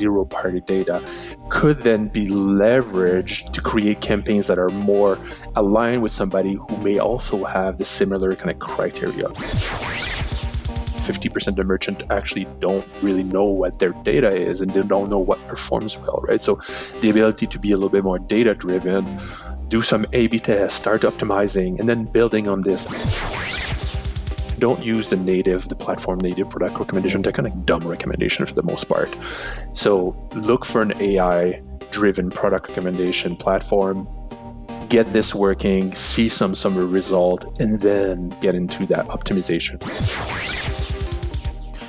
zero party data could then be leveraged to create campaigns that are more aligned with somebody who may also have the similar kind of criteria. 50% of merchants actually don't really know what their data is and they don't know what performs well, right? So the ability to be a little bit more data driven, do some A B tests, start optimizing, and then building on this don't use the native, the platform native product recommendation. They're kind of dumb recommendation for the most part. So look for an AI driven product recommendation platform. Get this working, see some summer result, and then get into that optimization.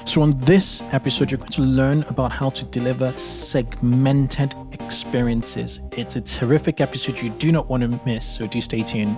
So, on this episode, you're going to learn about how to deliver segmented experiences. It's a terrific episode you do not want to miss, so do stay tuned.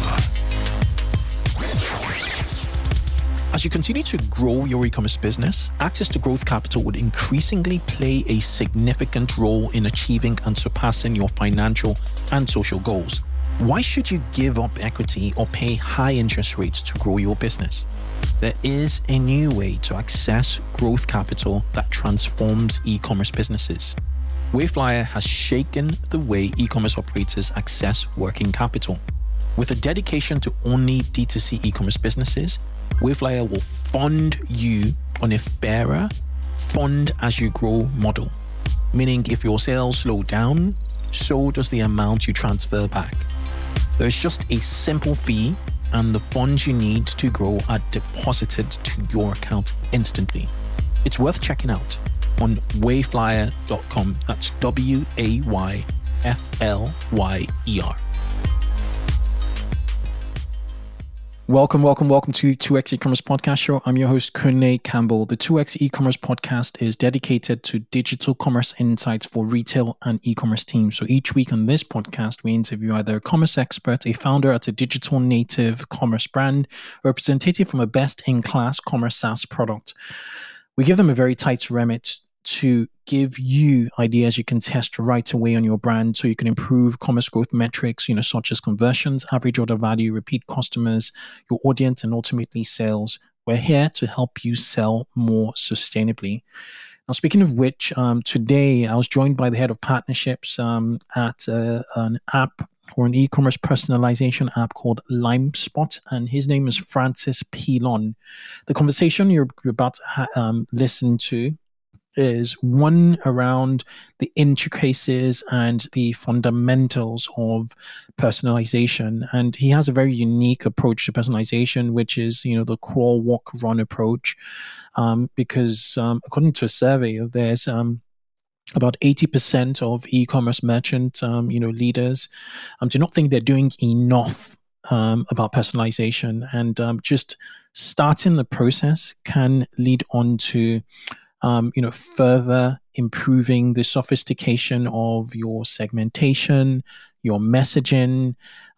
As you continue to grow your e commerce business, access to growth capital would increasingly play a significant role in achieving and surpassing your financial and social goals. Why should you give up equity or pay high interest rates to grow your business? There is a new way to access growth capital that transforms e commerce businesses. Wayflyer has shaken the way e commerce operators access working capital. With a dedication to only D2C e commerce businesses, Wayflyer will fund you on a fairer fund as you grow model. Meaning, if your sales slow down, so does the amount you transfer back. There's just a simple fee, and the funds you need to grow are deposited to your account instantly. It's worth checking out on wayflyer.com. That's W A Y F L Y E R. Welcome, welcome, welcome to the 2x e-commerce podcast show. I'm your host, Kunle Campbell. The 2x e-commerce podcast is dedicated to digital commerce insights for retail and e-commerce teams. So each week on this podcast, we interview either a commerce expert, a founder at a digital native commerce brand, a representative from a best-in-class commerce SaaS product. We give them a very tight remit to give you ideas you can test right away on your brand so you can improve commerce growth metrics, you know, such as conversions, average order value, repeat customers, your audience, and ultimately sales. We're here to help you sell more sustainably. Now, speaking of which, um, today I was joined by the head of partnerships um, at uh, an app or an e-commerce personalization app called LimeSpot, and his name is Francis Pilon. The conversation you're, about to ha- um, listen to is one around the intricacies and the fundamentals of personalization. And he has a very unique approach to personalization, which is, you know, the crawl, walk, run approach. Um, because um, according to a survey of theirs, um, about 80% of e-commerce merchant, um, you know, leaders um, do not think they're doing enough um, about personalization. And just starting the process can lead on to um, you know, further improving the sophistication of your segmentation, your messaging,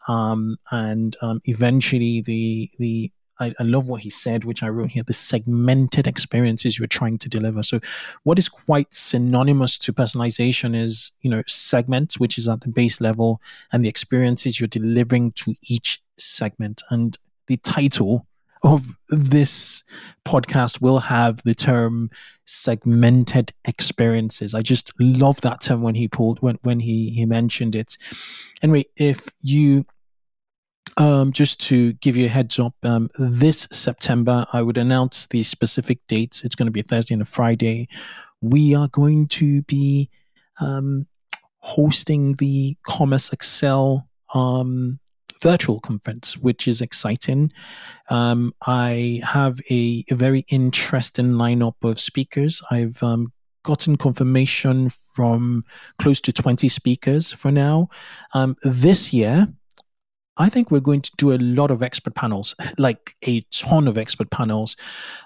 um, and um, eventually the the I, I love what he said, which I wrote here: the segmented experiences you're trying to deliver. So, what is quite synonymous to personalization is you know segment, which is at the base level, and the experiences you're delivering to each segment. And the title of this podcast will have the term segmented experiences. I just love that term when he pulled when when he he mentioned it. Anyway, if you um, just to give you a heads up, um, this September I would announce the specific dates. It's going to be a Thursday and a Friday. We are going to be um, hosting the Commerce Excel um, virtual conference, which is exciting. Um, I have a, a, very interesting lineup of speakers. I've um, gotten confirmation from close to 20 speakers for now. Um, this year, I think we're going to do a lot of expert panels, like a ton of expert panels,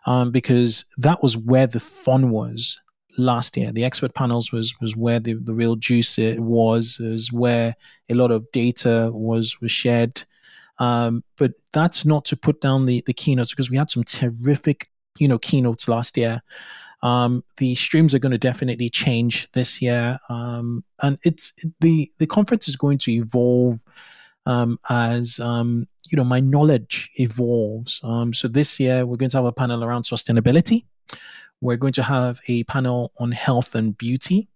um, because that was where the fun was last year. The expert panels was was where the, the real juice was, is where a lot of data was was shared. Um, but that's not to put down the the keynotes because we had some terrific you know keynotes last year. Um, the streams are going to definitely change this year, um, and it's the the conference is going to evolve um, as um, you know my knowledge evolves. Um, so this year we're going to have a panel around sustainability. We're going to have a panel on health and beauty.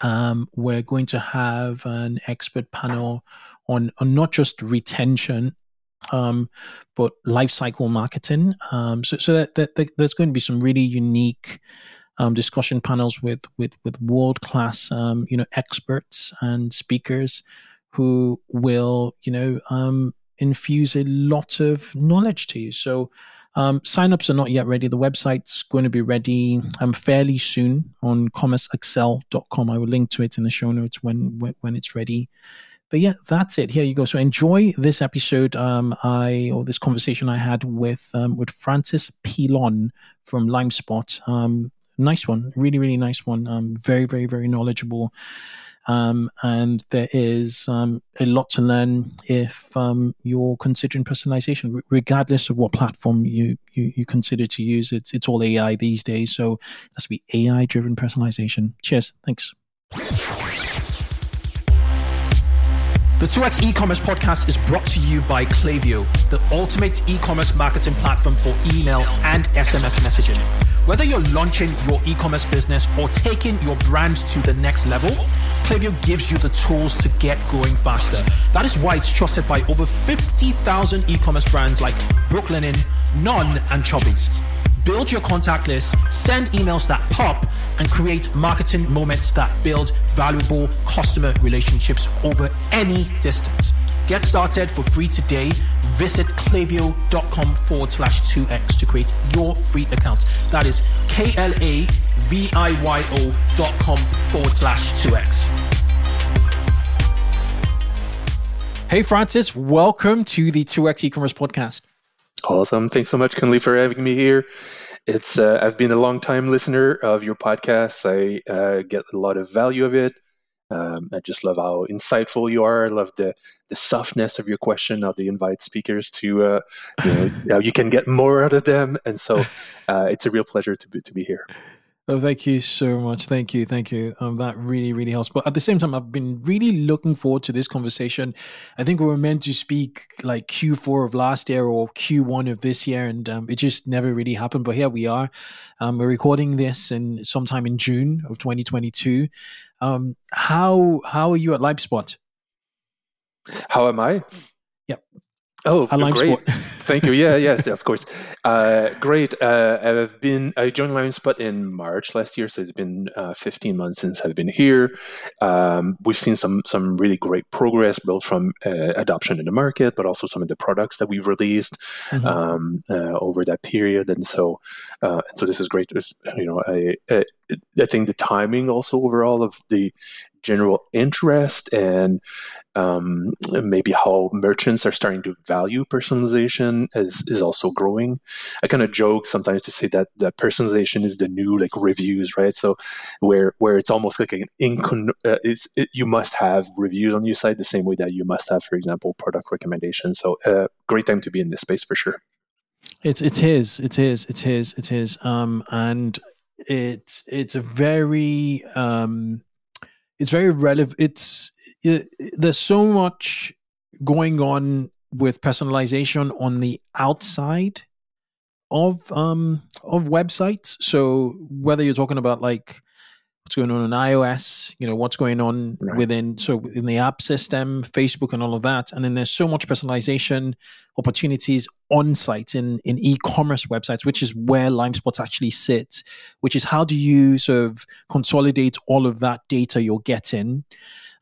Um, we're going to have an expert panel on, on not just retention, um, but life cycle marketing. Um, so, so that, that, that, there's going to be some really unique um, discussion panels with with with world class um, you know experts and speakers who will, you know, um, infuse a lot of knowledge to you. So um, signups are not yet ready. The website's going to be ready um, fairly soon on commerceexcel.com. I will link to it in the show notes when when, when it's ready. But yeah, that's it. Here you go. So enjoy this episode. Um, I or this conversation I had with um, with Francis Pilon from LimeSpot. Um, nice one, really, really nice one. Um, very, very, very knowledgeable. Um, and there is um, a lot to learn if um, you're considering personalization, regardless of what platform you, you, you consider to use. It's it's all AI these days, so it has to be AI driven personalization. Cheers, thanks. The 2x e-commerce podcast is brought to you by Klaviyo, the ultimate e-commerce marketing platform for email and SMS messaging. Whether you're launching your e-commerce business or taking your brand to the next level, Klaviyo gives you the tools to get growing faster. That is why it's trusted by over 50,000 e-commerce brands like Brooklinen, Non, and Chubbies. Build your contact list, send emails that pop, and create marketing moments that build valuable customer relationships over any distance. Get started for free today. Visit klaviyo.com forward slash 2x to create your free account. That is K L A V I Y O dot com forward slash 2x. Hey, Francis, welcome to the 2x e commerce podcast. Awesome. Thanks so much, Kunle, for having me here. It's uh, I've been a long time listener of your podcast. I uh, get a lot of value of it. Um, I just love how insightful you are. I love the the softness of your question. How they invite speakers to uh, you know how you can get more out of them, and so uh, it's a real pleasure to be to be here. Oh, thank you so much. Thank you. Thank you. Um, that really, really helps. But at the same time, I've been really looking forward to this conversation. I think we were meant to speak like Q4 of last year or Q1 of this year, and um, it just never really happened. But here we are. Um, we're recording this in sometime in June of 2022. Um, how how are you at LimeSpot? How am I? Yep. Oh, great! Thank you. Yeah, yes, of course. Uh, great. Uh, I've been I joined LimeSpot in March last year, so it's been uh, 15 months since I've been here. Um, we've seen some some really great progress, both from uh, adoption in the market, but also some of the products that we've released mm-hmm. um, uh, over that period. And so, uh, so this is great. you know, I, I I think the timing also overall of the general interest and um, maybe how merchants are starting to value personalization is, is also growing. I kind of joke sometimes to say that that personalization is the new like reviews, right? So where where it's almost like an incon- uh, it's, it, you must have reviews on your site the same way that you must have, for example, product recommendations. So uh, great time to be in this space for sure. It's it's his, it's his, it's his, it's his. Um, and it's it's a very um it's very relevant. It's it, there's so much going on with personalization on the outside of um of websites. So whether you're talking about like what's going on in iOS, you know, what's going on right. within so in the app system, Facebook and all of that. And then there's so much personalization opportunities on site in, in e-commerce websites, which is where LimeSpot actually sits, which is how do you sort of consolidate all of that data you're getting,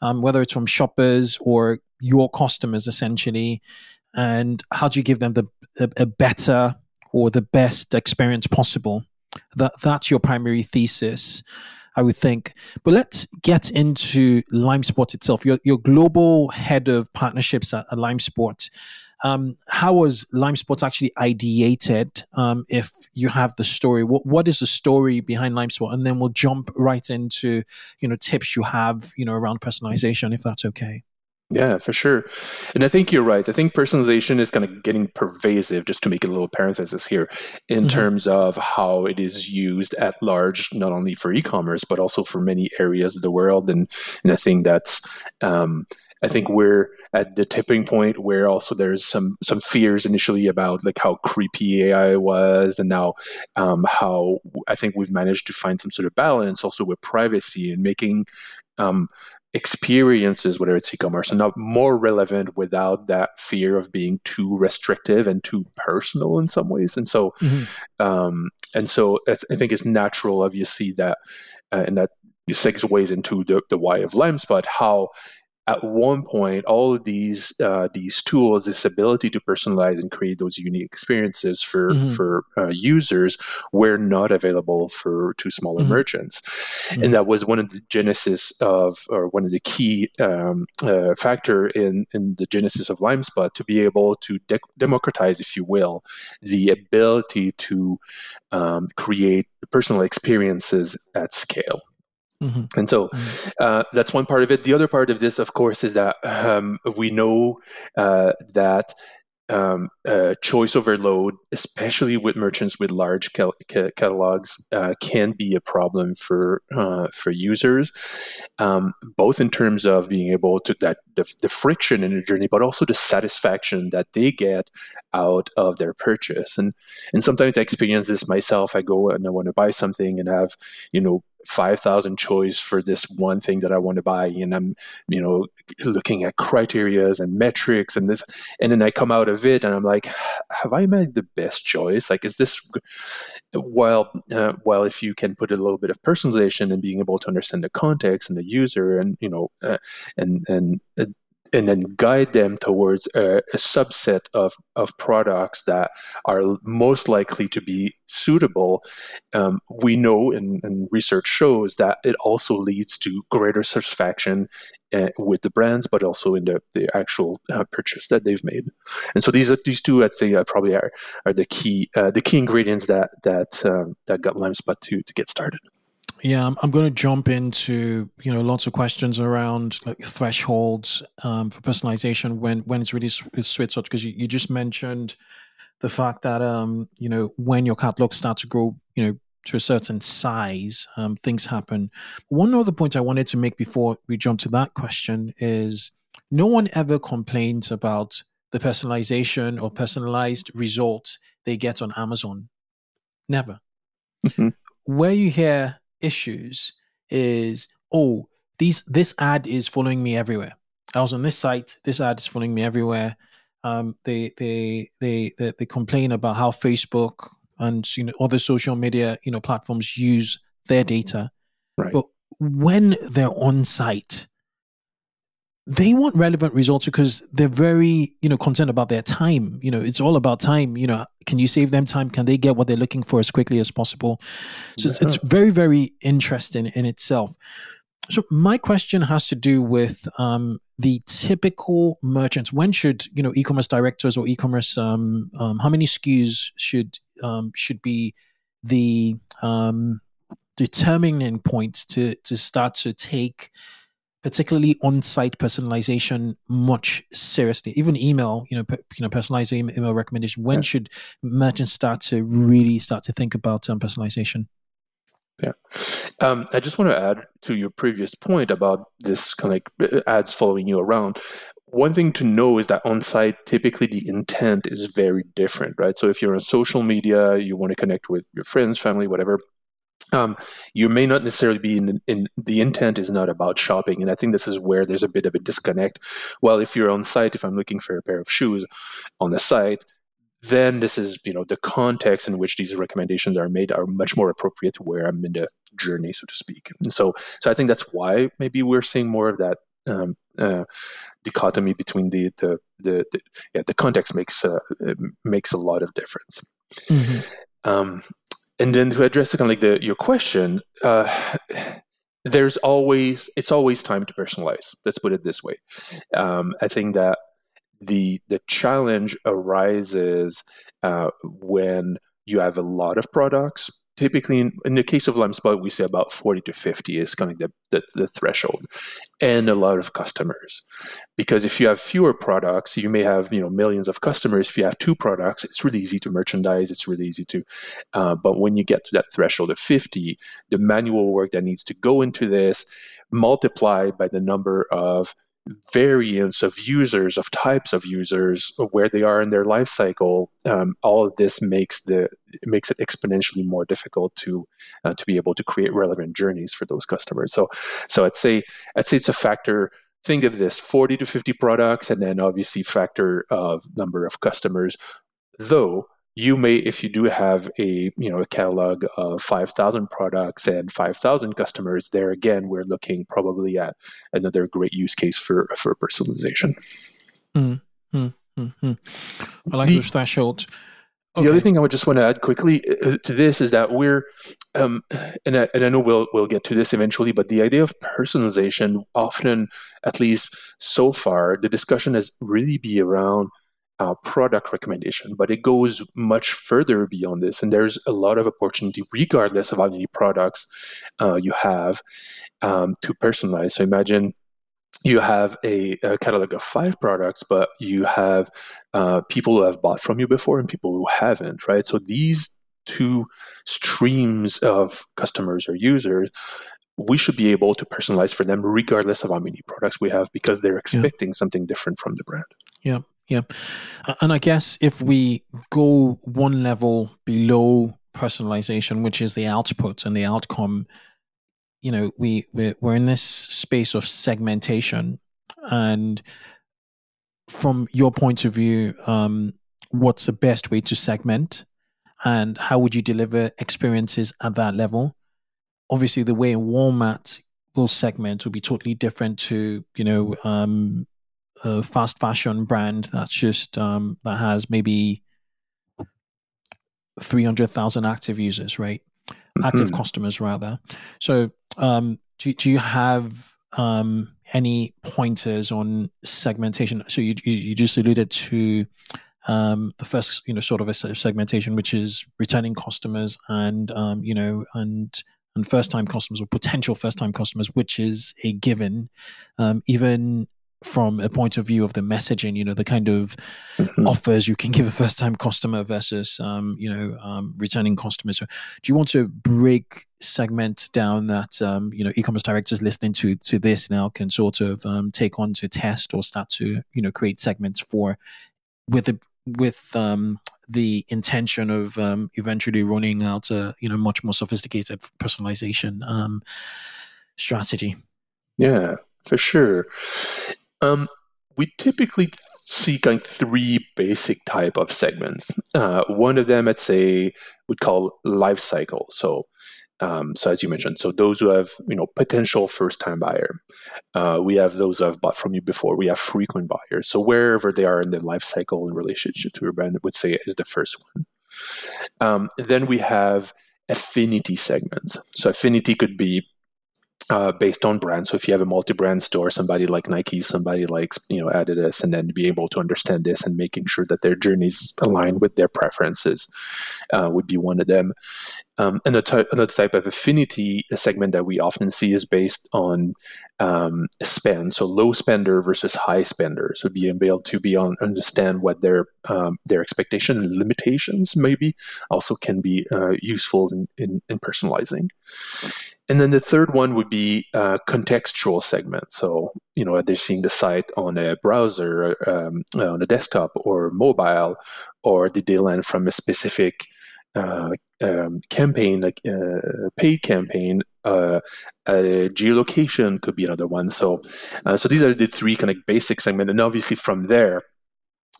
um, whether it's from shoppers or your customers essentially, and how do you give them the a, a better or the best experience possible? That that's your primary thesis. I would think. But let's get into LimeSpot itself. Your, your global head of partnerships at, at LimeSpot. Um, how was LimeSpot actually ideated? Um, if you have the story, what what is the story behind LimeSpot? And then we'll jump right into you know tips you have you know around personalization, if that's okay. Yeah, for sure. And I think you're right. I think personalization is kind of getting pervasive, just to make a little parenthesis here, in mm-hmm. terms of how it is used at large, not only for e commerce, but also for many areas of the world. And, and I think that's, um, I think we're at the tipping point where also there's some some fears initially about like how creepy AI was, and now um, how I think we've managed to find some sort of balance also with privacy and making um, experiences, whether it's e-commerce, are not more relevant without that fear of being too restrictive and too personal in some ways. And so, mm-hmm. um, and so I think it's natural, obviously, that uh, and that segues into the, the why of LimeSpot, how at one point, all of these uh, these tools, this ability to personalize and create those unique experiences for mm-hmm. for uh, users, were not available for to smaller mm-hmm. merchants, mm-hmm. and that was one of the genesis of, or one of the key um, uh, factor in in the genesis of LimeSpot to be able to de- democratize, if you will, the ability to um, create personal experiences at scale. Mm-hmm. And so mm-hmm. uh, that's one part of it. The other part of this, of course, is that um, we know uh, that um, uh, choice overload, especially with merchants with large cal- catalogs, uh, can be a problem for uh, for users, um, both in terms of being able to that the, the, friction in the journey, but also the satisfaction that they get out of their purchase. And and sometimes I experience this myself. I go and I want to buy something and have you know 5,000 choice for this one thing that I want to buy. And I'm, you know, looking at criterias and metrics and this, and then I come out of it and I'm like, have I made the best choice? Like, is this, well uh, while if you can put a little bit of personalization and being able to understand the context and the user and, you know, uh, and, and, uh, and then guide them towards a, a, subset of, of products that are most likely to be suitable, um, we know and, and, research shows that it also leads to greater satisfaction uh, with the brands, but also in the, the actual uh, purchase that they've made. And so these are these two, I think, uh, probably are, are the key uh, the key ingredients that that um, that got LimeSpot to to get started. Yeah, I'm, I'm going to jump into you know lots of questions around like thresholds um, for personalization when when it's really spot because you, you just mentioned the fact that um you know when your catalog starts to grow you know to a certain size um, things happen. One other point I wanted to make before we jump to that question is no one ever complains about the personalization or personalized results they get on Amazon. Never. Mm-hmm. Where you hear issues is oh these this ad is following me everywhere. I was on this site. This ad is following me everywhere. Um, they, they they they they complain about how Facebook and you know other social media you know platforms use their data. Right. But when they're on site, they want relevant results because they're very you know concerned about their time you know it's all about time you know can you save them time can they get what they're looking for as quickly as possible so yeah. it's, it's very very interesting in itself so my question has to do with um, the typical merchants. When should you know e-commerce directors or e-commerce? Um, um, how many SKUs should um, should be the um, determining point to to start to take particularly on-site personalization much seriously even email you know per, you know personalized email recommendation when yeah. should merchants start to really start to think about um, personalization yeah. Um, I just want to add to your previous point about this kind of like uh, ads following you around. One thing to know is that on site, typically the intent is very different, right? So if you're on social media, you want to connect with your friends, family, whatever, um, you may not necessarily be in, in, the intent is not about shopping and i think this is where there's a bit of a disconnect. Well if you're on site if i'm looking for a pair of shoes on the site then this is you know the context in which these recommendations are made are much more appropriate to where i'm in the journey so to speak. And so so i think that's why maybe we're seeing more of that um, uh, dichotomy between the the the, the yeah the context makes uh, makes a lot of difference. Mm-hmm. um, and then to address kind of like the your question uh, there's always it's always time to personalize. Let's put it this way. Um, i think that the the challenge arises uh, when you have a lot of products typically in, in, the case of limespot we say about 40 to 50 is kind of the, the, the, threshold and a lot of customers. Because if you have fewer products you may have you know millions of customers. If you have two products it's really easy to merchandise. It's really easy to uh, but when you get to that threshold of 50 the manual work that needs to go into this multiplied by the number of variants of users, of types of users, where they are in their life cycle, um, all of this makes the makes it exponentially more difficult to uh, to be able to create relevant journeys for those customers. So, so I'd say I'd say it's a factor. Think of this: forty to fifty products, and then obviously factor of number of customers. Though you may if you do have a you know a catalog of 5000 products and 5000 customers there again we're looking probably at another great use case for for personalization. Mm, mm, mm, i like the, those thresholds the okay. other thing I would just want to add quickly uh, to this is that we're, um, and, I, and I know we'll we'll get to this eventually, but the idea of personalization often, at least so far, the discussion has really be around uh, product recommendation, but it goes much further beyond this. And there's a lot of opportunity, regardless of how many products uh, you have, um, to personalize. So imagine you have a, a, catalog of five products, but you have uh, people who have bought from you before and people who haven't, right? So these two streams of customers or users we should be able to personalize for them regardless of how many products we have because they're expecting yeah. something different from the brand. Yeah. Yeah. And I guess if we go one level below personalization, which is the output and the outcome, you know, we we're, we're in this space of segmentation. And from your point of view, um, what's the best way to segment and how would you deliver experiences at that level? Obviously, the way Walmart will segment will be totally different to, you know, um, a fast fashion brand that's just um, that has maybe 300,000 active users, right? Active mm-hmm. customers, rather. So, um, do, do you have um, any pointers on segmentation? So, you, you just alluded to um, the first, you know, sort of a segmentation, which is returning customers and, um, you know, and and first time customers or potential first time customers, which is a given. Um, even from a point of view of the messaging, you know, the kind of mm-hmm. offers you can give a first time customer versus, um, you know, um, returning customers. So do you want to break segment down that, um, you know, e-commerce directors listening to, to this now can sort of um, take on to test or start to, you know, create segments for with the, with um, the intention of um, eventually running out a, you know, much more sophisticated personalization um, strategy. Yeah, for sure. Um, we typically see kind of three basic type of segments. Uh, one of them, I'd say, we'd call life cycle. So, um, so as you mentioned, so those who have you know potential first time buyer, uh, we have those who have bought from you before. We have frequent buyers. So wherever they are in their life cycle in relationship to your brand, would say is the first one. Um, then we have affinity segments. So affinity could be uh, based on brand. So if you have a multi-brand store, somebody like Nike, somebody like you know Adidas, and then be able to understand this and making sure that their journeys align with their preferences uh, would be one of them. Um, another, another type of affinity segment that we often see is based on um, spend, so low spender versus high spender. So being able to be on understand what their um, their expectation and limitations maybe also can be uh, useful in, in, in personalizing. And then the third one would be uh, contextual segment. So, you know, they're seeing the site on a browser, um, on a desktop or mobile, or did they land from a specific uh, um, campaign, like a uh, paid campaign, uh, geolocation could be another one. So, uh, so these are the three kind of basic segment, and obviously from there,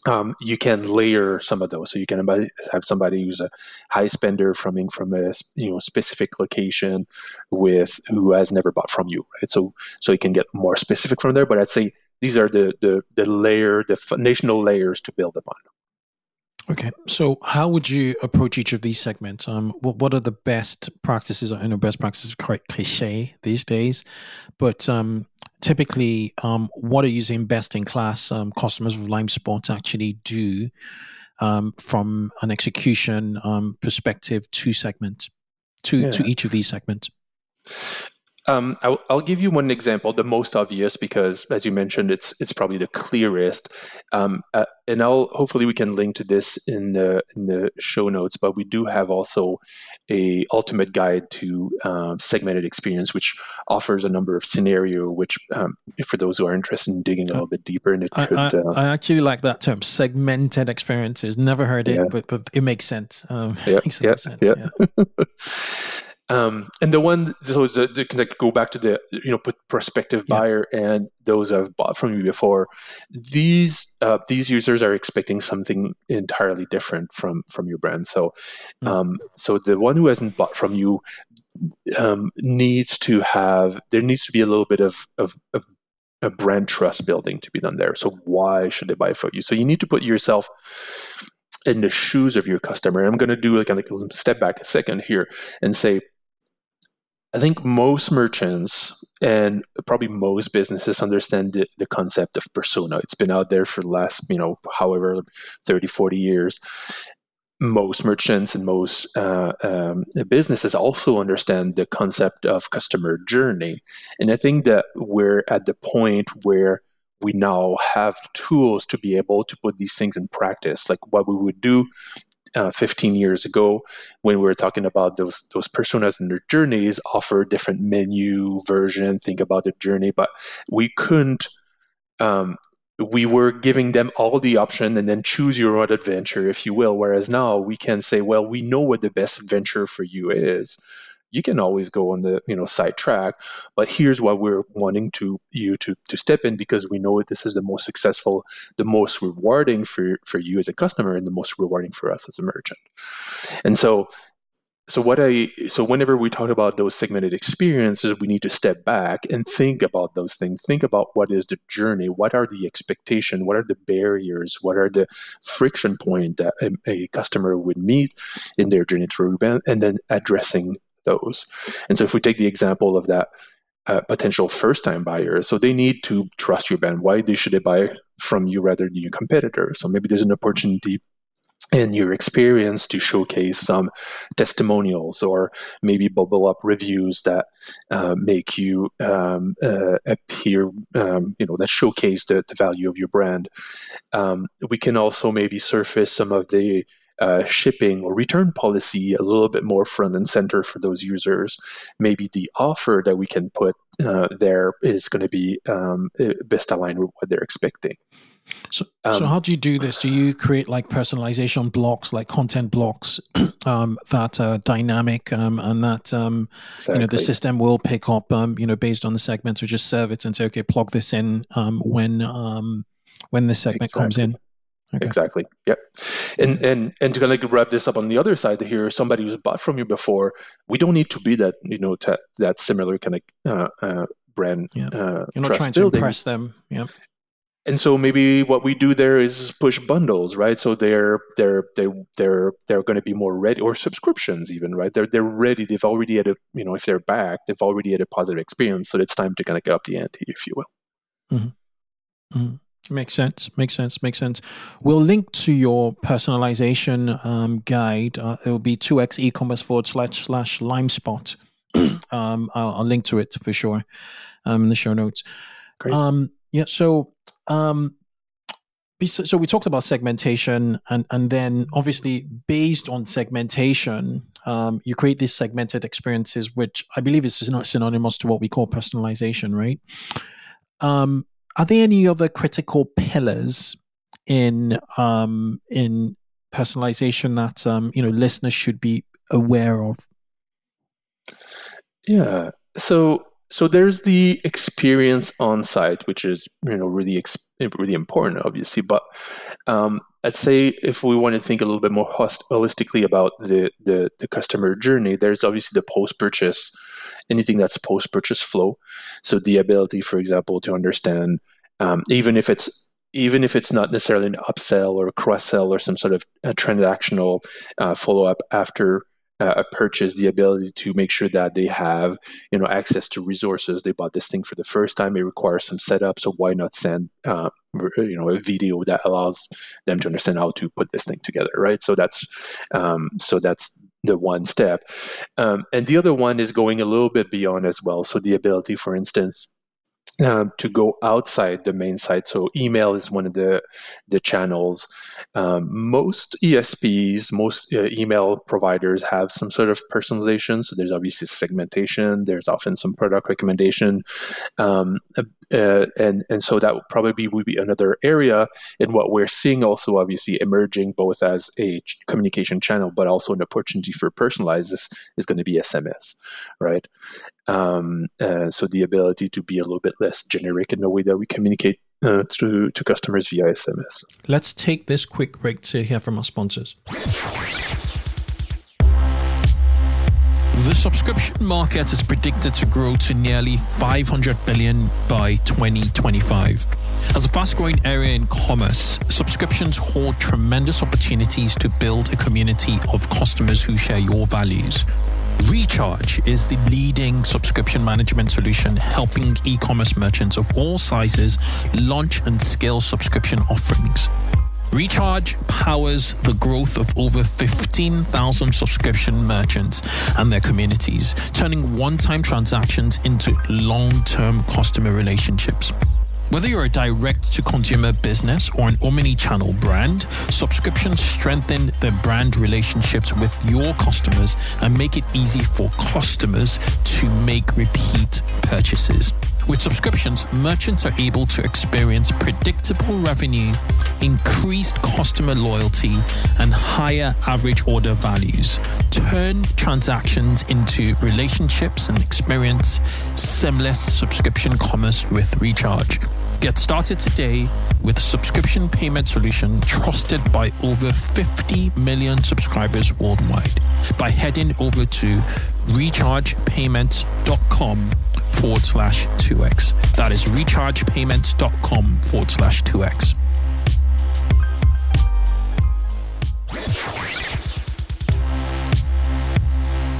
um, you can layer some of those. So you can have somebody who's a high spender from from a you know specific location with who has never bought from you, right? So so you can get more specific from there. But I'd say these are the the the layer, the foundational layers to build upon. Okay, so how would you approach each of these segments? Um, what, what are the best practices? I know best practices are quite cliche these days, but um, typically, um, what are using best in class um, customers of LimeSpot's actually do um, from an execution um, perspective to segment to yeah. to each of these segments? Um, I'll, I'll, give you one example, the most obvious, because as you mentioned, it's it's probably the clearest. Um, uh, and I'll hopefully we can link to this in the in the show notes. But we do have also a ultimate guide to um, segmented experience, which offers a number of scenario. Which, um, for those who are interested in digging a little bit deeper, and it I, could. I, uh, I, actually like that term, segmented experiences. Never heard it, yeah. but but it makes sense. Um, yeah, makes sense. Yeah. yeah. Um, and the one, so the, the, can go back to the, you know, prospective yeah. buyer and those have bought from you before. These uh, these users are expecting something entirely different from from your brand. So, mm. um, so the one who hasn't bought from you um, needs to have there needs to be a little bit of of, of a brand trust building to be done there. So why should they buy from you? So you need to put yourself in the shoes of your customer. I'm going to do like a, like a step back a second here and say I think most merchants and probably most businesses understand the, the, concept of persona. It's been out there for the last, you know, however, 30, 40 years. Most merchants and most uh, um, businesses also understand the concept of customer journey. And I think that we're at the point where we now have tools to be able to put these things in practice. Like what we would do uh, 15 years ago when we were talking about those those personas and their journeys offer different menu version think about the journey but we couldn't um, we were giving them all the option and then choose your own adventure if you will whereas now we can say well we know what the best adventure for you is you can always go on the you know side track but here's why we're wanting to you to to step in because we know this is the most successful the most rewarding for for you as a customer and the most rewarding for us as a merchant. And so so what i so whenever we talk about those segmented experiences we need to step back and think about those things. Think about what is the journey what are the expectation what are the barriers what are the friction point that a, a customer would meet in their journey through and then addressing those. And so if we take the example of that uh, potential first time buyer, so they need to trust your brand. Why they should they buy from you rather than your competitor? So maybe there's an opportunity in your experience to showcase some testimonials or maybe bubble up reviews that uh, make you um, uh, appear, um, you know, that showcase the, the value of your brand. Um, we can also maybe surface some of the uh, shipping or return policy a little bit more front and center for those users. Maybe the offer that we can put uh, there is going to be um, best aligned with what they're expecting. So, um, so how do you do this? Do you create like personalization blocks, like content blocks um, that are dynamic, um, and that um, exactly. you know the system will pick up, um, you know, based on the segments, or just serve it and say, okay, plug this in um, when when the segment exactly. comes in. Okay. Exactly. Yep. And and and to kind of like wrap this up on the other side here, somebody who's bought from you before, we don't need to be that you know that similar kind of uh, uh, brand. Yeah. Uh, You're not trying to impress them. Yeah. and so maybe what we do there is push bundles right so they're they're they they're they're going to be more ready or subscriptions even right they're they're ready they've already had a you know if they're back they've already had a positive experience so it's time to kind of get up the ante if you will mm-hmm. Mm-hmm. Makes sense. Makes sense. Makes sense. We'll link to your personalization um, guide. Uh, it will be 2x e-commerce forward slash slash limespot. um, I'll, I'll, link to it for sure um, in the show notes. Great. Um, yeah. So, um, so we talked about segmentation, and and then obviously based on segmentation, um, you create these segmented experiences, which I believe is not synonymous to what we call personalization, right? Um, are there any other critical pillars in um, in personalization that um, you know listeners should be aware of? Yeah. So so there's the experience on site, which is you know really really important, obviously. But um, I'd say if we want to think a little bit more holistically about the, the the customer journey, there's obviously the post purchase, anything that's post purchase flow. So the ability, for example, to understand um, even if it's even if it's not necessarily an upsell or a cross sell or some sort of transactional uh, follow up after uh, a purchase the ability to make sure that they have you know access to resources. They bought this thing for the first time. It requires some setup. So why not send uh, you know a video that allows them to understand how to put this thing together right? So that's um, so that's the one step um, and the other one is going a little bit beyond as well so the ability for instance um, to go outside the main site. So email is one of the the channels. Um, most ESPs, most uh, email providers have some sort of personalization. So there's obviously segmentation. There's often some product recommendation, um, uh, and and so that probably would be another area in what we're seeing also obviously emerging both as a ch- communication channel, but also an opportunity for personalized is, is going to be SMS, right? Um, so the ability to be a little bit less generic in the way that we communicate uh, to, to customers via SMS. Let's take this quick break to hear from our sponsors. The subscription market is predicted to grow to nearly 500 billion by 2025. As a fast growing area in commerce, subscriptions hold tremendous opportunities to build a community of customers who share your values. Recharge is the leading subscription management solution helping e commerce merchants of all sizes launch and scale subscription offerings. Recharge powers the growth of over 15,000 subscription merchants and their communities, turning one time transactions into long term customer relationships. Whether you're a direct to consumer business or an omni channel brand, subscriptions strengthen the brand relationships with your customers and make it easy for customers to make repeat purchases. With subscriptions, merchants are able to experience predictable revenue, increased customer loyalty, and higher average order values. Turn transactions into relationships and experience seamless subscription commerce with Recharge. Get started today with subscription payment solution trusted by over 50 million subscribers worldwide by heading over to rechargepayments.com forward slash 2x. That is rechargepayments.com forward slash 2x.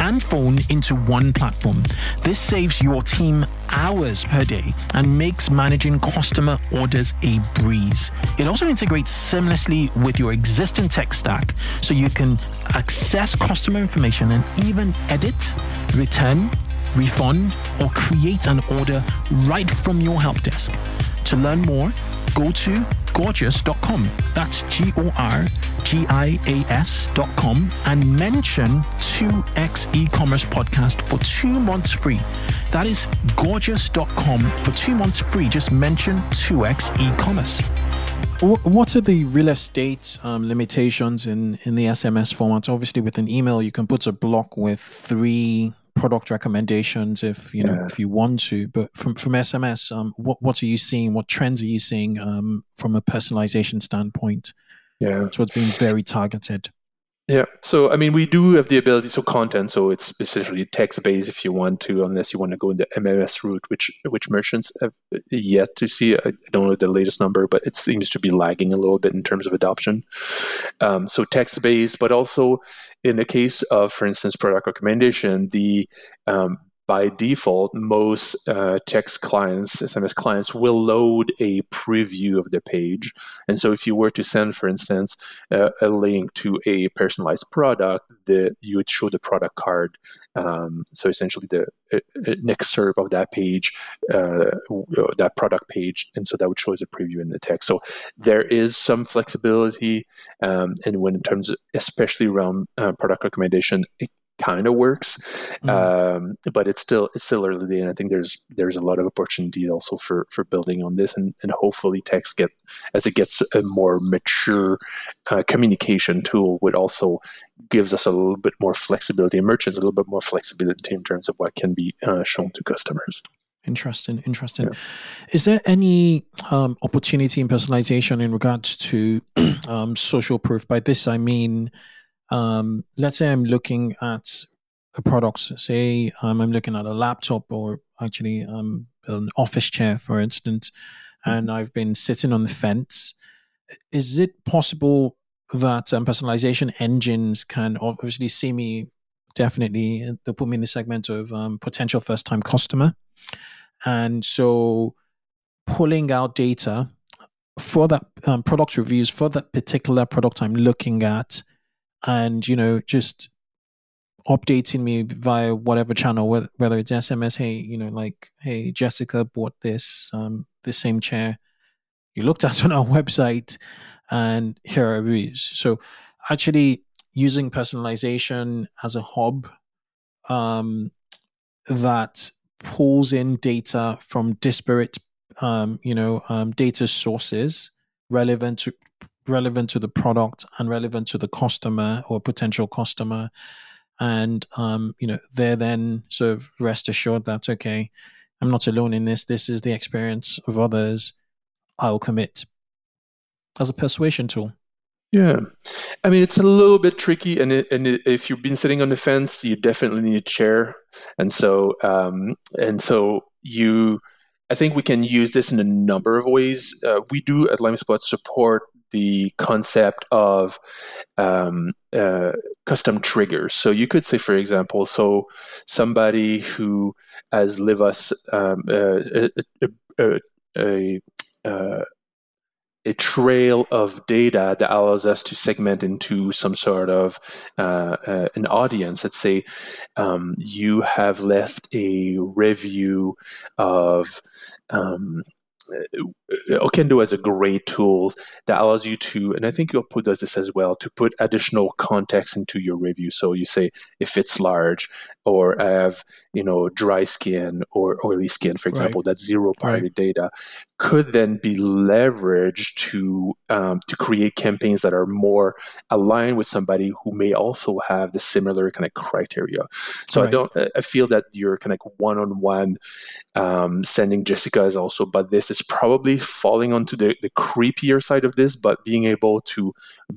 and phone into one platform. This saves your team hours per day and makes managing customer orders a breeze. It also integrates seamlessly with your existing tech stack so you can access customer information and even edit, return, refund, or create an order right from your help desk. To learn more, go to gorgias.com. That's G O R G I A S.com and mention 2x e commerce podcast for two months free. That is gorgias.com for two months free. Just mention 2x e commerce. What are the real estate um, limitations in, in the SMS format? Obviously, with an email, you can put a block with three product recommendations if you know yeah. if you want to. But from from SMS, um, what what are you seeing? What trends are you seeing um, from a personalization standpoint? Yeah, so it's being very targeted. Yeah. So, I mean, we do have the ability. So, content. So, it's essentially text based if you want to, unless you want to go in the MMS route, which which merchants have yet to see. I don't know the latest number, but it seems to be lagging a little bit in terms of adoption. Um, so, text based, but also in the case of, for instance, product recommendation, the um, by default, most uh, text clients, SMS clients, will load a preview of the page. And so, if you were to send, for instance, uh, a link to a personalized product, the, you would show the product card. Um, so, essentially, the uh, uh next serve of that page, uh, that product page, and so that would show as a preview in the text. So, there is some flexibility, um, and when in terms, of, especially around uh, product recommendation, it kind of works, mm-hmm. um, but it's still it's still early and I think there's there's a lot of opportunity also for for building on this, and and hopefully text get as it gets a more mature uh, communication tool, would also gives us a little bit more flexibility, and merchants a little bit more flexibility in terms of what can be uh, shown to customers. Interesting, interesting. Yeah. Is there any um, opportunity in personalization in regards to um, social proof? By this, I mean um, let's say I'm looking at a product, say um, I'm looking at a laptop or actually um, an office chair, for instance, and mm-hmm. I've been sitting on the fence. Is it possible that um, personalization engines can obviously see me definitely, uh, they'll put me in the segment of um, potential first time customer? And so pulling out data for that um, product reviews for that particular product I'm looking at and you know just updating me via whatever channel whether, it's sms hey you know like hey jessica bought this um the same chair. You looked at on our website and here are reviews. So actually using personalization as a hub um that pulls in data from disparate um you know um data sources relevant to relevant to the product and relevant to the customer or potential customer. And um, you know they're then sort of rest assured that okay i'm not alone in this. This is the experience of others. I'll commit as a persuasion tool. Yeah. I mean it's a little bit tricky and, it, and it, if you've been sitting on the fence you definitely need a chair. And so um, and so you I think we can use this in a number of ways. Uh, we do at LimeSpot support the concept of um, uh, custom triggers. So you could say, for example, so somebody who has live us um, uh, a, a, a, uh, a, trail of data that allows us to segment into some sort of uh, uh, an audience. Let's say um, you have left a review of um, Uh, uh, Okendo has a great tool that allows you to, and I think Yotpo does this as well, to put additional context into your review. So you say if it's large, or I have you know dry skin or oily skin, for example, right. that's zero party right. data, could then be leveraged to um, to create campaigns that are more aligned with somebody who may also have the similar kind of criteria. So right. I don't, I feel that your kind of one on one sending Jessica is also, but this is probably falling onto the, the creepier side of this, but being able to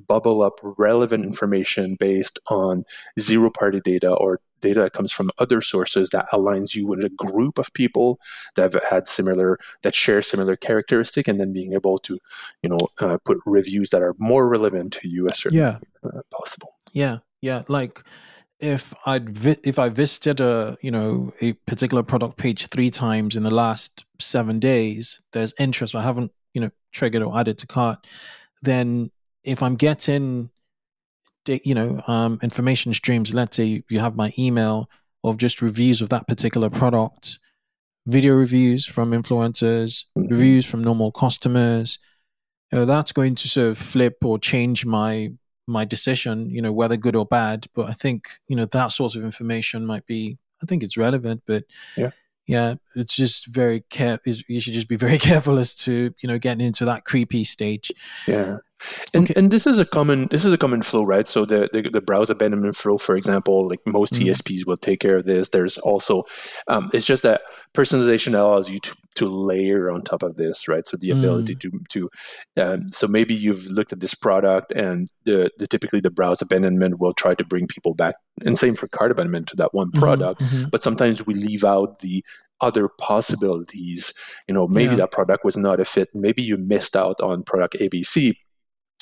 bubble up relevant information based on zero party data or data that comes from other sources that aligns you with a group of people that have had similar that share similar characteristic and then being able to you know uh, put reviews that are more relevant to you as yeah. Uh, possible. Yeah. Yeah. Like if I'd vi- if I visited a you know a particular product page three times in the last seven days, there's interest. I haven't you know triggered or added to cart. Then if I'm getting you know um, information streams, let's say you have my email of just reviews of that particular product, video reviews from influencers, mm-hmm. reviews from normal customers. That's going to sort of flip or change my my decision, you know, whether good or bad. But I think, you know, that sort of information might be, I think it's relevant, but yeah. Yeah, it's just very care. You should just be very careful as to you know getting into that creepy stage. Yeah, and okay. and this is a common this is a common flow, right? So the the, the browse abandonment flow, for example, like most mm. ESPs will take care of this. There's also um, it's just that personalization allows you to to layer on top of this, right? So the ability mm. to to um, so maybe you've looked at this product and the, the typically the browse abandonment will try to bring people back, and same for cart abandonment to that one mm-hmm, product. Mm-hmm. But sometimes we leave out the other possibilities. You know, maybe yeah. that product was not a fit. Maybe you missed out on product ABC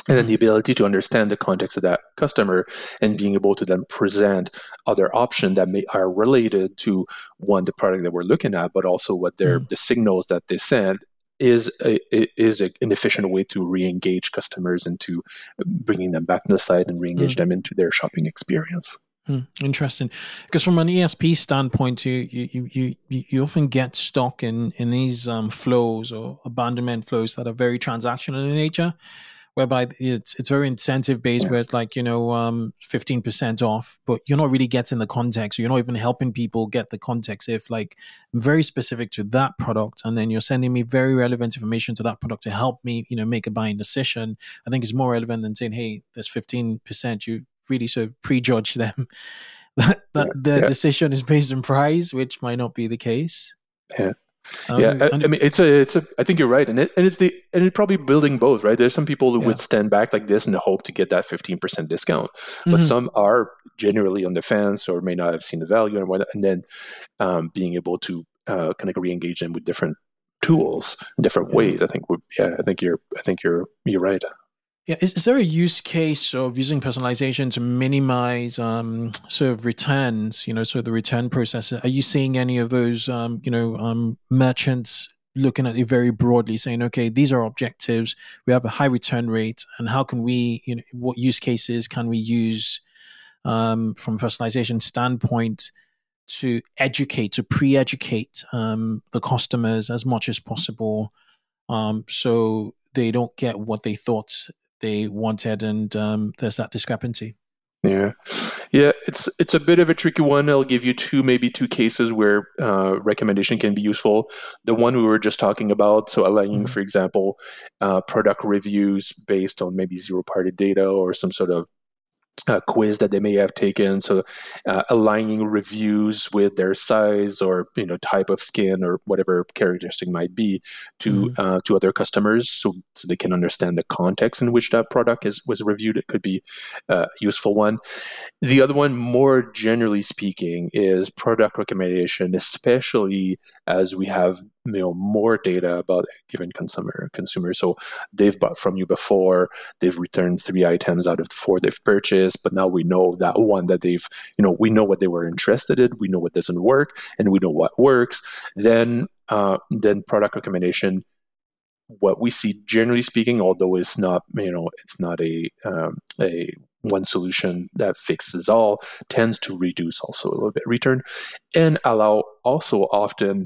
and then the mm-hmm. ability to understand the context of that customer and being able to then present other options that may are related to one the product that we're looking at but also what their mm. the signals that they send is a, is a, an efficient way to re-engage customers into bringing them back to the site and re-engage mm. them into their shopping experience Hmm, interesting, because from an ESP standpoint, you you you you often get stuck in in these um, flows or abandonment flows that are very transactional in nature, whereby it's it's very incentive based, where it's like you know um, fifteen percent off, but you're not really getting the context, or you're not even helping people get the context. If like I'm very specific to that product, and then you're sending me very relevant information to that product to help me, you know, make a buying decision, I think it's more relevant than saying, hey, there's fifteen percent. You really sort of prejudge them that, that yeah, the yeah. decision is based on price, which might not be the case. Yeah. Um, yeah, I, I, mean, it's a, it's a. I think you're right, and it, and it's the, and it's probably building both, right? There's some people who yeah. would stand back like this in the hope to get that 15% discount, but mm-hmm. some are generally on the fence or may not have seen the value and whatnot, and then um, being able to uh, kind of re-engage them with different tools, different yeah. ways. I think would, yeah, I think you're, I think you're, you're right. Yeah, is, is there a use case of using personalization to minimize um, sort of returns? You know, sort of the return process. Are you seeing any of those, um, you know, um, merchants looking at it very broadly, saying, okay, these are objectives. We have a high return rate, and how can we, you know, what use cases can we use um, from a personalization standpoint? to educate, to pre-educate um, the customers as much as possible, um, so they don't get what they thought they wanted, and um, there's that discrepancy. Yeah, yeah, it's it's a bit of a tricky one. I'll give you two, maybe two cases where uh, recommendation can be useful. The one we were just talking about, so allowing, mm-hmm. for example, uh, product reviews based on maybe zero-party data or some sort of uh, quiz that they may have taken. So uh, aligning reviews with their size or you know type of skin or whatever characteristic might be to mm. uh, to other customers, so, so they can understand the context in which that product is was reviewed. It could be a useful one. The other one, more generally speaking, is product recommendation, especially as we have you know more data about a given consumer consumer. So they've bought from you before they've returned three items out of the four they've purchased but now we know that one that they've you know we know what they were interested in we know what doesn't work and we know what works. Then uh, then product recommendation what we see generally speaking although it's not you know it's not a um, a one solution that fixes all tends to reduce also a little bit return and allow also often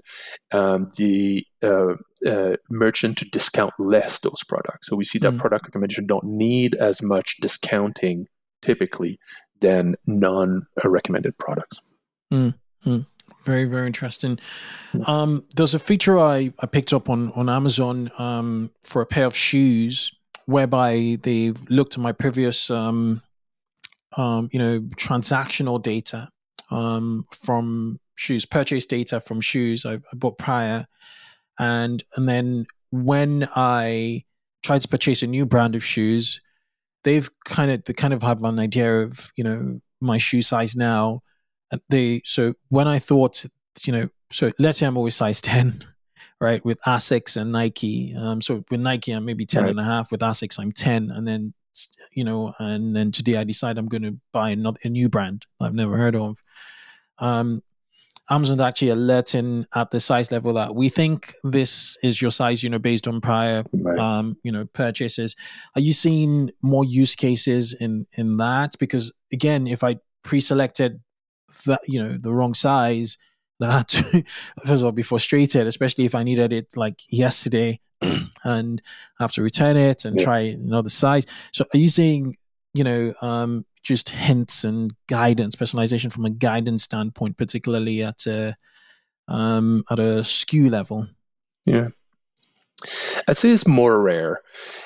um, the uh, uh, merchant to discount less those products. So we see that mm. product recommendation don't need as much discounting typically than non-recommended products. Mm. Mm. Very, very interesting. Um, there's a feature I, I picked up on, on Amazon um, for a pair of shoes whereby they've looked at my previous um, um, you know, transactional data um, from shoes, purchase data from shoes I, I bought prior, and and then when I tried to purchase a new brand of shoes, they've kind of they kind of have an idea of you know my shoe size now. They so when I thought you know so let's say I'm always size ten, right? With Asics and Nike. Um, so with Nike I'm maybe 10 right. and a half. With Asics I'm ten, and then you know, and then today I decide I'm going to buy another a new brand I've never heard of. Um, Amazon's actually alerting at the size level that we think this is your size, you know, based on prior, right. um, you know, purchases. Are you seeing more use cases in in that? Because again, if I pre-selected that, you know, the wrong size, that first of all be frustrated, especially if I needed it like yesterday and have to return it and yeah. try another size. So are you seeing, you know, um, just hints and guidance, personalization from a guidance standpoint, particularly at a um, at a SKU level? Yeah. I'd say it's more rare.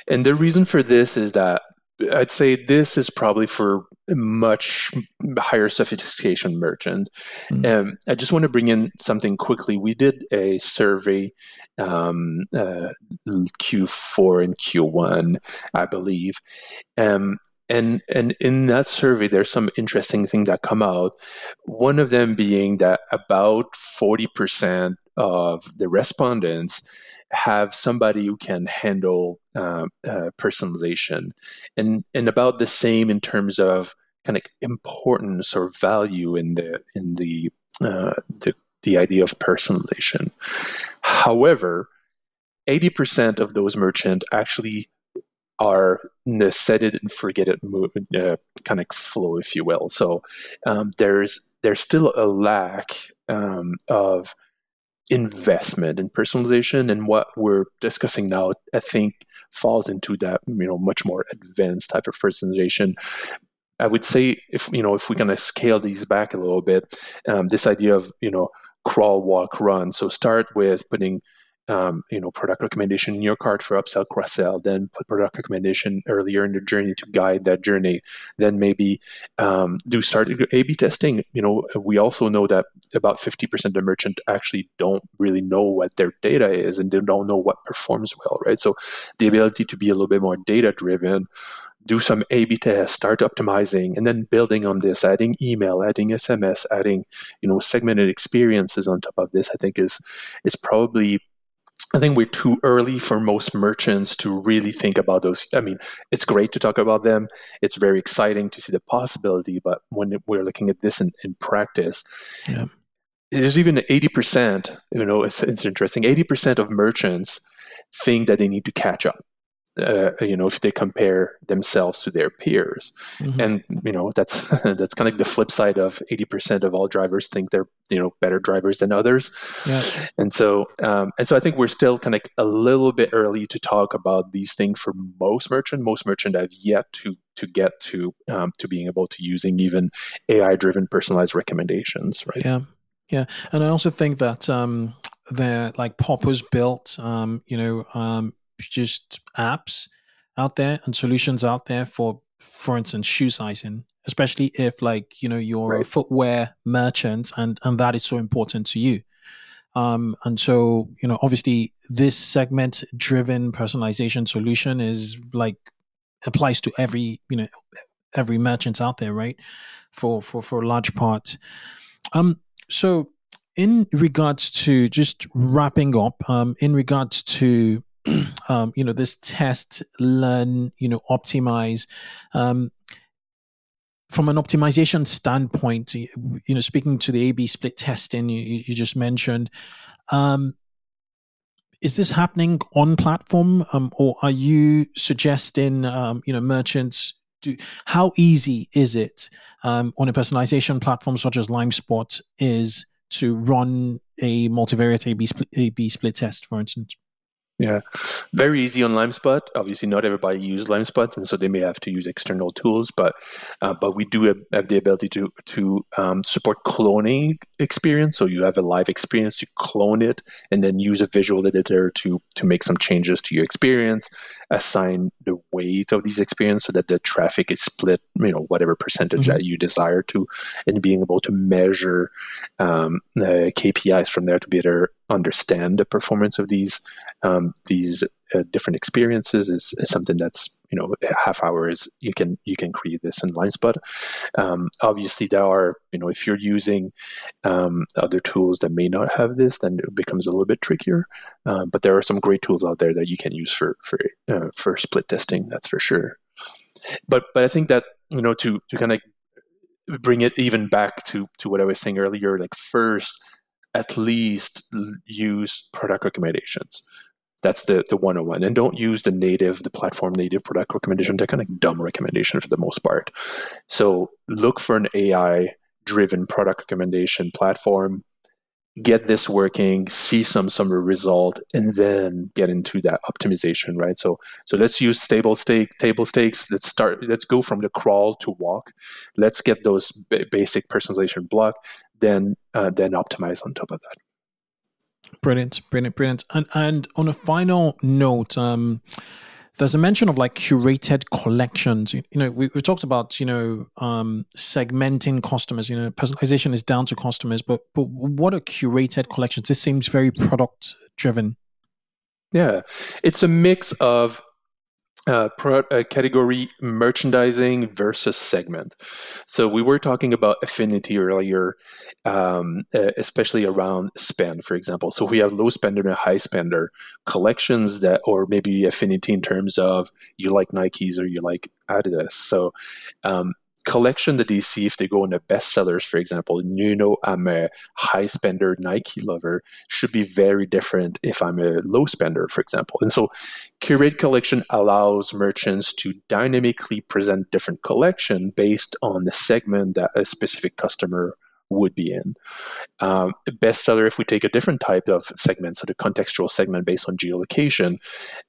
And the reason for this is that I'd say this is probably for much higher sophistication merchant. Mm. Um, I just want to bring in something quickly. We did a survey um, uh, Q4 and Q1, I believe. Um, and and in that survey there's some interesting things that come out one of them being that about 40% of the respondents have somebody who can handle uh, uh, personalization, and and about the same in terms of kind of importance or value in the in the uh, the the idea of personalization. However, eighty percent of those merchants actually are in the set it and forget it uh, kind of flow, if you will. So um, there's there's still a lack um, of investment in personalization and what we're discussing now i think falls into that you know much more advanced type of personalization. I would say if you know if we're going to scale these back a little bit um, this idea of you know crawl walk run. So start with putting um, you know, product recommendation in your cart for upsell, cross sell, then put product recommendation earlier in the journey to guide that journey. Then maybe um, do start A/B testing. You know, we also know that about fifty percent of merchant actually don't really know what their data is and they don't know what performs well, right? So the ability to be a little bit more data driven do some A/B tests, start optimizing, and then building on this, adding email, adding SMS, adding you know segmented experiences on top of this. I think is is probably I think we're too early for most merchants to really think about those. I mean, it's great to talk about them. It's very exciting to see the possibility, but when we're looking at this in, in practice, yeah. there's even 80%, you know, it's, it's interesting, 80% of merchants think that they need to catch up uh, you know if they compare themselves to their peers. Mm-hmm. and you know that's that's kind of the flip side of 80% of all drivers think they're you know better drivers than others. Yeah. and so um, and so i think we're still kind of a little bit early to talk about these things for most merchant most merchant have yet to to get to um, to being able to using even ai driven personalized recommendations right? Yeah. Yeah. And i also think that um they're like pop was built um you know um just apps out there and solutions out there for, for instance, shoe sizing, especially if like you know you're right. a footwear merchant and and that is so important to you. Um, and so you know, obviously, this segment-driven personalization solution is like applies to every you know every merchant out there, right? For for for a large part. Um, so in regards to just wrapping up, um, in regards to um, you know, this test, learn, you know, optimize. Um, from an optimization standpoint, you know, speaking to the A/B split testing you, you just mentioned, um, is this happening on platform, um, or are you suggesting, um, you know, merchants do? How easy is it um, on a personalization platform such as LimeSpot is to run a multivariate A/B split, A/B split test, for instance? Yeah, very easy on LimeSpot. Obviously, not everybody uses LimeSpot, and so they may have to use external tools. But uh, but we do have, have, the ability to to um, support cloning experience. So you have a live experience, to clone it, and then use a visual editor to to make some changes to your experience, assign the weight of these experience so that the traffic is split, you know, whatever percentage mm-hmm. that you desire to, and being able to measure um, the KPIs from there to better understand the performance of these um, these uh, different experiences is, is, something that's you know half hours you can you can create this in LimeSpot. Um, obviously, there are you know if you're using um, other tools that may not have this, then it becomes a little bit trickier. Uh, but there are some great tools out there that you can use for for uh, for split testing. That's for sure. But but I think that you know to to kind of bring it even back to to what I was saying earlier, like first at least use product recommendations. That's the the 101. And don't use the native, the platform native product recommendation. They're kind of dumb recommendation for the most part. So look for an AI driven product recommendation platform. Get this working, see some summer result, and then get into that optimization, right? So so let's use stable stake table stakes. Let's start. Let's go from the crawl to walk. Let's get those b- basic personalization block. Then uh, then optimize on top of that. Brilliant, brilliant, brilliant. And and on a final note, um, there's a mention of like curated collections. You, know, we, we talked about you know um, segmenting customers. You know, personalization is down to customers, but but what are curated collections? This seems very product driven. Yeah, it's a mix of uh, pro, uh, category merchandising versus segment. So we were talking about affinity earlier, um, uh, especially around spend, for example. So we have low spender and high spender collections that, or maybe affinity in terms of you like Nikes or you like Adidas. So um, collection that they see if they go on into bestsellers, for example, you know I'm a high spender Nike lover, should be very different if I'm a low spender, for example. And so curate collection allows merchants to dynamically present different collection based on the segment that a specific customer would be in. Um, bestseller, if we take a different type of segment, so the contextual segment based on geolocation,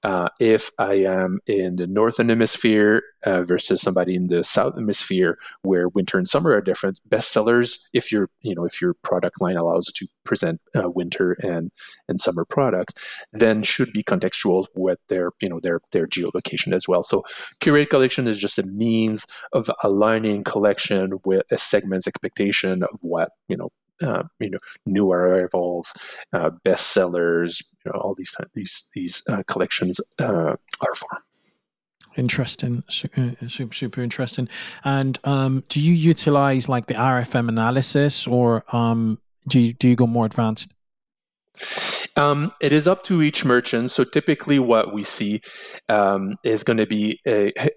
uh, if I am in the northern hemisphere uh, versus somebody in the south hemisphere where winter and summer are different, bestsellers, if your you know if your product line allows to present uh, winter and and summer products, then should be contextual with their you know their their geolocation as well. So curate collection is just a means of aligning collection with a segment's expectation of what you know uh, you know new arrivals, uh, bestsellers, you know all these these these uh, collections uh, are for. Interesting, super, super interesting. And um, do you utilize like the RFM analysis, or um, do you, do you go more advanced? Um, it is up to each merchant. So typically, what we see um, is going to be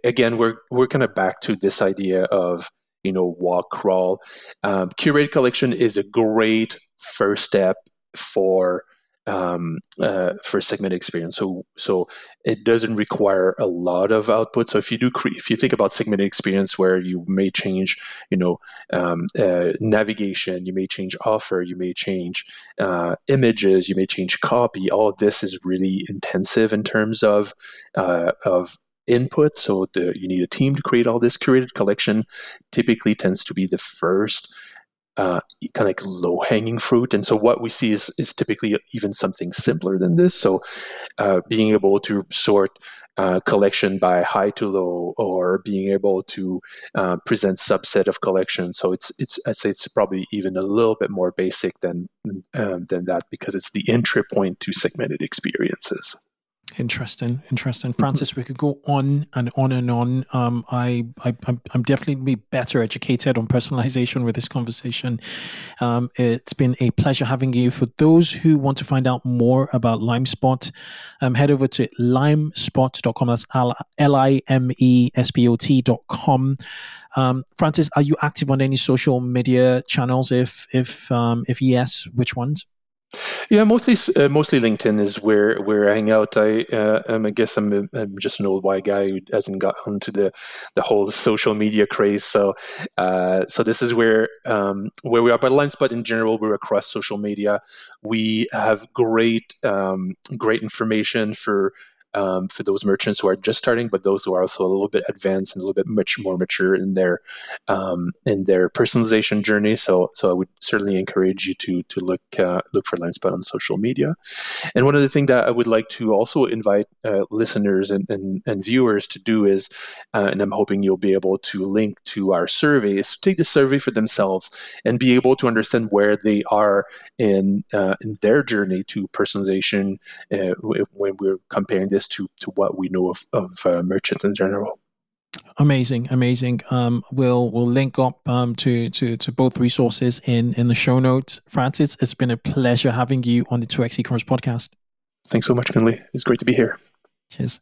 again we're we're kind of back to this idea of you know, walk, crawl. Um, curated collection is a great first step for um, uh, for segment experience. So so it doesn't require a lot of output. So if you do cre- if you think about segment experience where you may change, you know, um, uh, navigation, you may change offer, you may change uh, images, you may change copy. All of this is really intensive in terms of uh, of input. So the, you need a team to create all this curated collection. Typically tends to be the first uh, kind of like low hanging fruit. And so what we see is, is typically even something simpler than this. So uh, being able to sort uh, collection by high to low, or being able to uh, present subset of collection. So it's it's I'd say it's probably even a little bit more basic than um, than that because it's the entry point to segmented experiences. Interesting, interesting, mm-hmm. Francis. We could go on and on and on. Um, I, I, I'm definitely be better educated on personalization with this conversation. Um, it's been a pleasure having you. For those who want to find out more about LimeSpot, um, head over to limespot.com. That's L I M E S P O T.com. Um, Francis, are you active on any social media channels? If if um, if yes, which ones? Yeah, mostly uh, mostly LinkedIn is where where I hang out. I uh, um, I guess I'm, a, I'm just an old white guy who hasn't got onto the the whole social media craze. So uh, so this is where um, where we are. But LimeSpot in general, we're across social media. We have great um, great information for um, for those merchants who are just starting, but those who are also a little bit advanced and a little bit much more mature in their um, in their personalization journey. So, so I would certainly encourage you to to look uh, look for LimeSpot on social media. And one of the things that I would like to also invite uh, listeners and, and, and, viewers to do is, uh, and I'm hoping you'll be able to link to our surveys, take the survey for themselves, and be able to understand where they are in uh, in their journey to personalization uh, when we're comparing this to to what we know of of uh, merchants in general. Amazing, amazing. Um, we'll we'll link up um, to to to both resources in in the show notes. Francis, it's been a pleasure having you on the Two X E-commerce podcast. Thanks so much, Kunle. It's great to be here. Cheers.